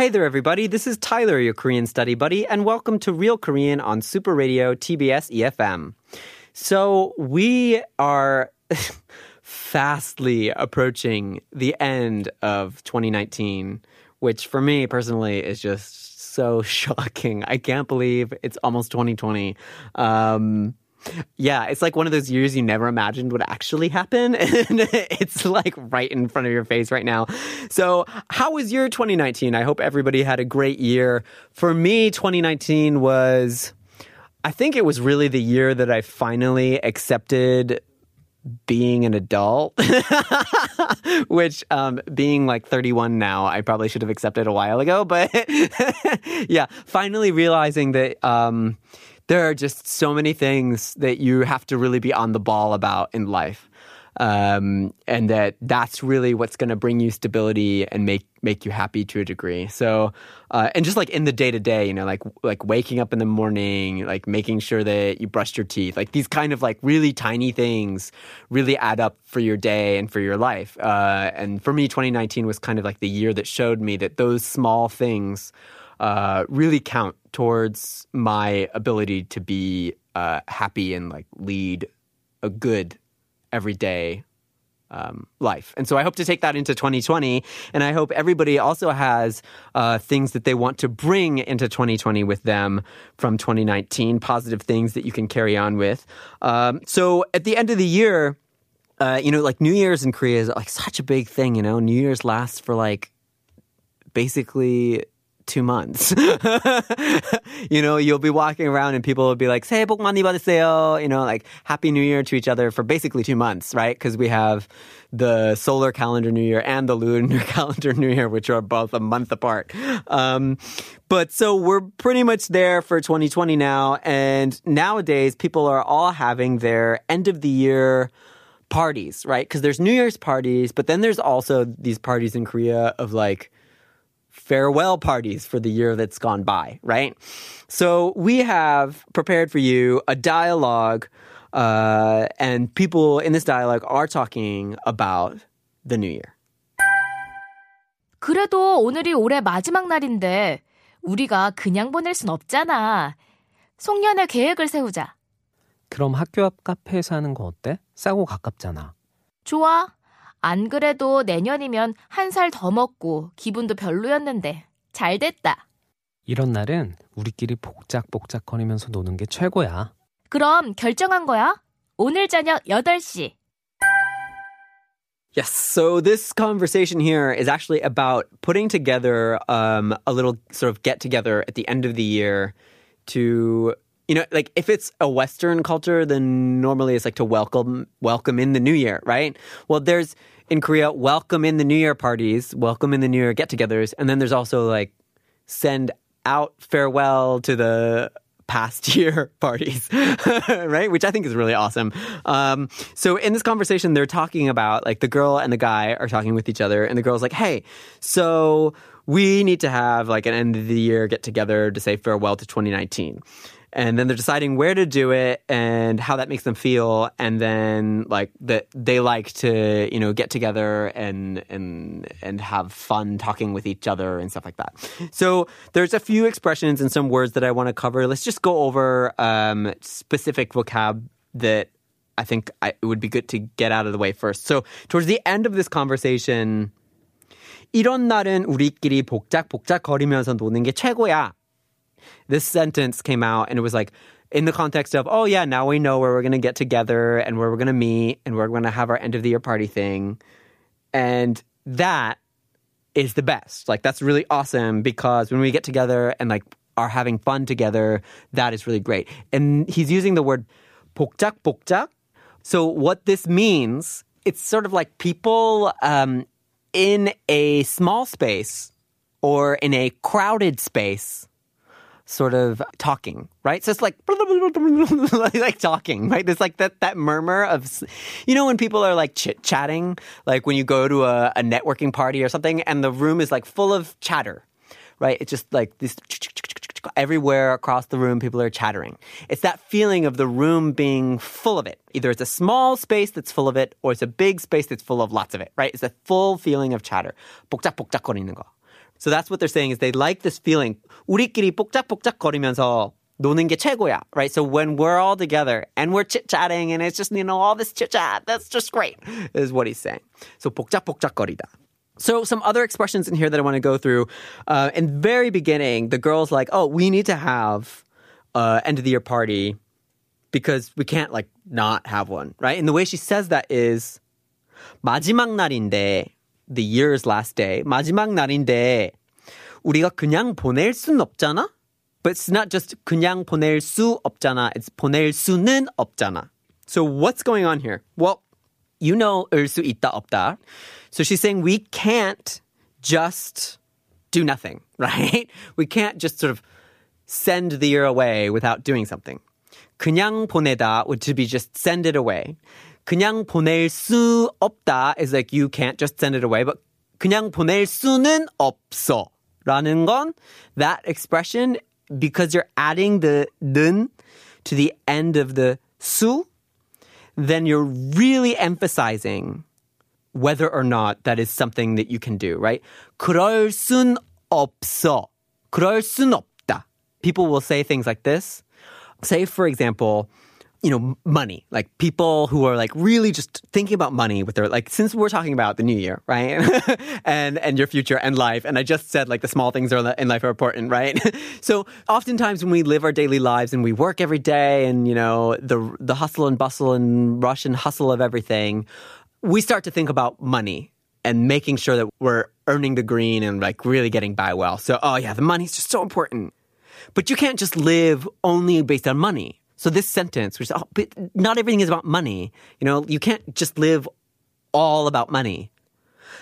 Hey there, everybody. This is Tyler, your Korean study buddy, and welcome to Real Korean on Super Radio TBS EFM. So, we are fastly approaching the end of 2019, which for me personally is just so shocking. I can't believe it's almost 2020. Um, yeah, it's like one of those years you never imagined would actually happen. And it's like right in front of your face right now. So, how was your 2019? I hope everybody had a great year. For me, 2019 was, I think it was really the year that I finally accepted being an adult, which um, being like 31 now, I probably should have accepted a while ago. But yeah, finally realizing that. Um, there are just so many things that you have to really be on the ball about in life. Um, and that that's really what's going to bring you stability and make make you happy to a degree. So, uh, and just like in the day to day, you know, like like waking up in the morning, like making sure that you brushed your teeth, like these kind of like really tiny things really add up for your day and for your life. Uh, and for me, 2019 was kind of like the year that showed me that those small things uh, really count towards my ability to be uh, happy and like lead a good everyday um, life. And so I hope to take that into 2020. And I hope everybody also has uh, things that they want to bring into 2020 with them from 2019, positive things that you can carry on with. Um, so at the end of the year, uh, you know, like New Year's in Korea is like such a big thing, you know, New Year's lasts for like basically two months. you know, you'll be walking around and people will be like, 새해 복 많이 받으세요. You know, like Happy New Year to each other for basically two months, right? Because we have the solar calendar New Year and the lunar calendar New Year, which are both a month apart. Um, but so we're pretty much there for 2020 now. And nowadays, people are all having their end of the year parties, right? Because there's New Year's parties, but then there's also these parties in Korea of like, farewell parties for the year that's gone by, right? So we have prepared for you a dialogue, uh, and people in this dialogue are talking about the new year. 그래도 오늘이 올해 마지막 날인데 우리가 그냥 보낼 순 없잖아. 송년회 계획을 세우자. 그럼 학교 앞 카페에서 하는 거 어때? 싸고 가깝잖아. 좋아. 안 그래도 내년이면 한 살 더 먹고 기분도 별로였는데 잘 됐다. 이런 날은 우리끼리 복작복작거리면서 노는 게 최고야. 그럼 결정한 거야? 오늘 저녁 8시. Yes. So this conversation here is actually about putting together um, a little sort of get together at the end of the year to you know like if it's a western culture then normally it's like to welcome welcome in the new year right well there's in korea welcome in the new year parties welcome in the new year get-togethers and then there's also like send out farewell to the past year parties, right? Which I think is really awesome. Um, so in this conversation, they're talking about like the girl and the guy are talking with each other, and the girl's like, "Hey, so we need to have like an end of the year get together to say farewell to 2019." and then they're deciding where to do it and how that makes them feel and then like that they like to you know get together and and and have fun talking with each other and stuff like that so there's a few expressions and some words that i want to cover let's just go over um, specific vocab that i think I, it would be good to get out of the way first so towards the end of this conversation 이런 날은 우리끼리 복작복작 거리면서 노는 게 최고야. this sentence came out and it was like in the context of, oh yeah, now we know where we're going to get together and where we're going to meet and where we're going to have our end of the year party thing. And that is the best. Like that's really awesome because when we get together and like are having fun together, that is really great. And he's using the word 복작 복작. So what this means, it's sort of like people um, in a small space or in a crowded space sort of talking, right? So it's like like talking, right? It's like that that murmur of, you know, when people are like chit chatting, like when you go to a, a networking party or something, and the room is like full of chatter, right? It's just like this everywhere across the room, people are chattering. It's that feeling of the room being full of it. Either it's a small space that's full of it, or it's a big space that's full of lots of it, right? It's a full feeling of chatter. 복작복작거리는 거. So that's what they're saying is they like this feeling. 우리끼리 복작복작거리면서 노는 게 최고야, right? So when we're all together and we're chit chatting and it's just you know all this chit chat, that's just great, is what he's saying. So 복작복작거리다. So some other expressions in here that I want to go through. Uh, in the very beginning, the girl's like, "Oh, we need to have uh, end of the year party because we can't like not have one, right?" And the way she says that is 마지막 날인데 the year's last day. 마지막 날인데 우리가 그냥 보낼 순 없잖아. But it's not just 그냥 보낼 수 없잖아. It's 보낼 수는 없잖아. So what's going on here? Well, you know 을수 있다 없다. So she's saying we can't just do nothing, right? We can't just sort of send the year away without doing something. 그냥 보내다 would to be just send it away. 그냥 보낼 수 없다 is like you can't just send it away, but 그냥 보낼 수는 없어. 라는 건 that expression because you're adding the 는 to the end of the 수, then you're really emphasizing whether or not that is something that you can do, right? 그럴 순 없어. 그럴 순 없다. People will say things like this. Say, for example, you know, money. Like people who are like really just thinking about money with their like since we're talking about the new year, right? and and your future and life. And I just said like the small things are in life are important, right? so oftentimes when we live our daily lives and we work every day and you know the the hustle and bustle and rush and hustle of everything, we start to think about money and making sure that we're earning the green and like really getting by well. So oh yeah, the money's just so important. But you can't just live only based on money so this sentence, which oh, but not everything is about money. You know, you can't just live all about money.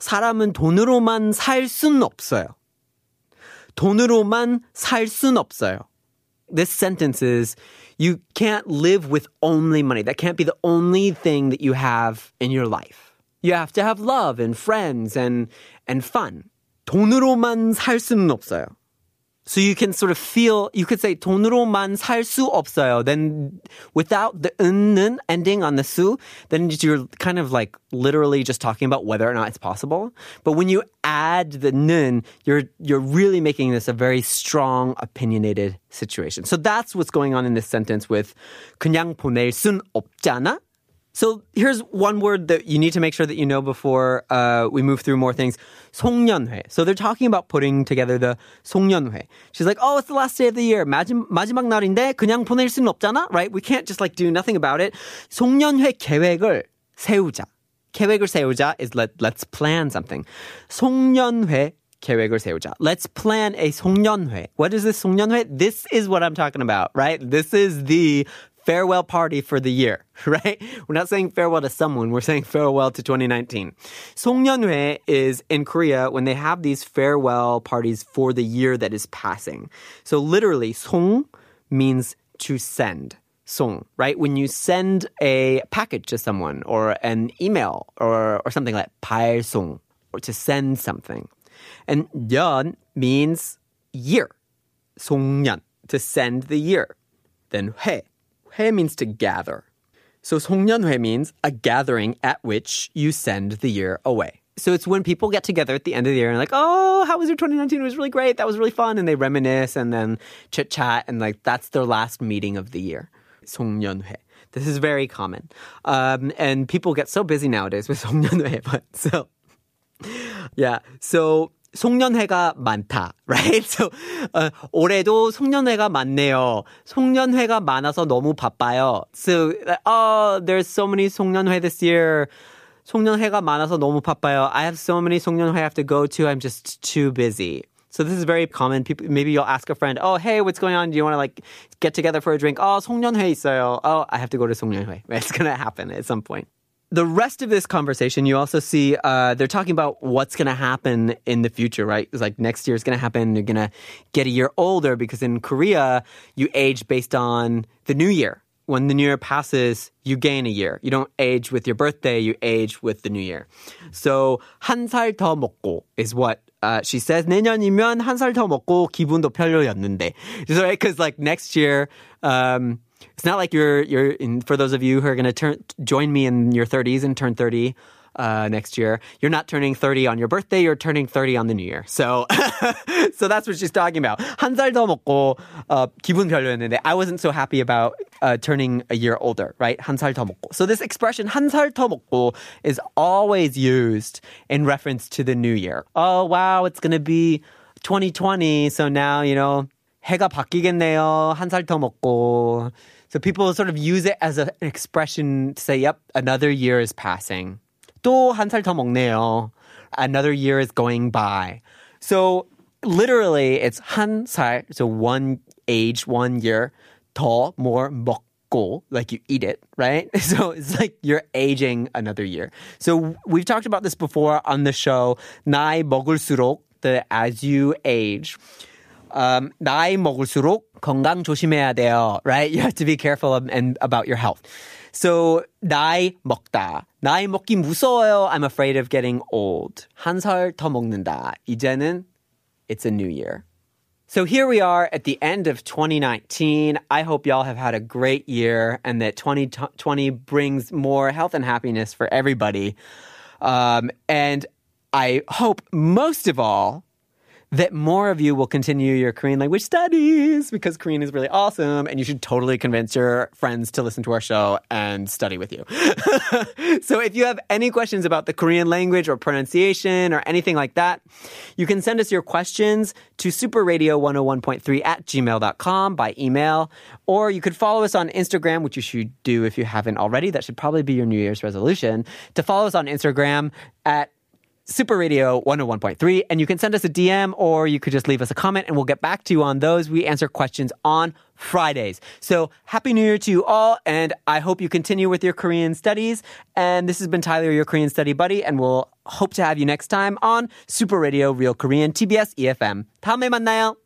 사람은 돈으로만 살 수는 없어요. 돈으로만 살 수는 없어요. This sentence is you can't live with only money. That can't be the only thing that you have in your life. You have to have love and friends and and fun. 돈으로만 살 수는 없어요. So you can sort of feel, you could say 돈으로만 살 수 없어요. Then without the 은는 ending on the 수, then you're kind of like literally just talking about whether or not it's possible. But when you add the 는, you're, you're really making this a very strong, opinionated situation. So that's what's going on in this sentence with 그냥 보낼 순 없잖아. So here's one word that you need to make sure that you know before uh, we move through more things. 송년회. So they're talking about putting together the 송년회. She's like, oh, it's the last day of the year. 마지, 마지막 날인데 그냥 보낼 수는 없잖아, right? We can't just like do nothing about it. 송년회 계획을 세우자. 계획을 세우자 is let, let's plan something. 송년회 계획을 세우자. Let's plan a 송년회. What is this 송년회? This is what I'm talking about, right? This is the farewell party for the year, right? We're not saying farewell to someone, we're saying farewell to 2019. 송년회 is in Korea when they have these farewell parties for the year that is passing. So literally, 송 means to send. 송, right? When you send a package to someone or an email or, or something like 발송, or to send something. And 년 means year. 송년, to send the year. Then 회, 회 means to gather. So 송년회 means a gathering at which you send the year away. So it's when people get together at the end of the year and like, oh, how was your 2019? It was really great. That was really fun. And they reminisce and then chit chat and like that's their last meeting of the year. 송년회. This is very common. Um, and people get so busy nowadays with 송년회, but so, yeah. So 송년회가 많다, right? So uh, 올해도 송년회가 많네요. 송년회가 많아서 너무 바빠요. So oh, there's so many 송년회 this year. 송년회가 많아서 너무 바빠요. I have so many 송년회 I have to go to. I'm just too busy. So this is very common. People, maybe you'll ask a friend, "Oh, hey, what's going on? Do you want to like get together for a drink?" "Oh, 송년회 있어요." "Oh, I have to go to 송년회." It's gonna happen at some point. the rest of this conversation, you also see uh, they're talking about what's going to happen in the future, right? It's like next year is going to happen. You're going to get a year older because in Korea, you age based on the new year. When the new year passes, you gain a year. You don't age with your birthday, you age with the new year. So, 한 살 더 먹고 is what uh, she says. 내년이면 한 살 더 먹고 기분도 별로였는데. So, because like next year, um, it's not like you're you're in, for those of you who are going to turn join me in your 30s and turn 30 uh, next year. You're not turning 30 on your birthday. You're turning 30 on the new year. So so that's what she's talking about. 한 살 더 먹고 uh, 기분 별로였는데 I wasn't so happy about uh, turning a year older, right? 한 살 더 먹고. So this expression 한 살 더 먹고 is always used in reference to the new year. Oh wow, it's going to be 2020. So now, you know, 해가 바뀌겠네요. 한 살 더 먹고. So people sort of use it as a, an expression to say, yep, another year is passing. 또 한 살 더 먹네요. Another year is going by. So literally it's 한 살, so one age, one year, 더, more, 먹고, like you eat it, right? So it's like you're aging another year. So we've talked about this before on the show. 나이 먹을수록, the as you age. um, 나이 먹을수록 건강 조심해야 돼요, right? You have to be careful of, and about your health. So 나이 먹다. 나이 먹기 무서워요. I'm afraid of getting old. 한 살 더 먹는다. 이제는 it's a new year. So here we are at the end of 2019. I hope y'all have had a great year and that 2020 brings more health and happiness for everybody. Um, and I hope most of all that more of you will continue your Korean language studies because Korean is really awesome and you should totally convince your friends to listen to our show and study with you. so if you have any questions about the Korean language or pronunciation or anything like that, you can send us your questions to superradio101.3 at gmail.com by email, or you could follow us on Instagram, which you should do if you haven't already. That should probably be your New Year's resolution to follow us on Instagram at Super Radio 101.3. And you can send us a DM or you could just leave us a comment and we'll get back to you on those. We answer questions on Fridays. So happy New Year to you all. And I hope you continue with your Korean studies. And this has been Tyler, your Korean study buddy. And we'll hope to have you next time on Super Radio Real Korean TBS EFM. 다음에 만나요.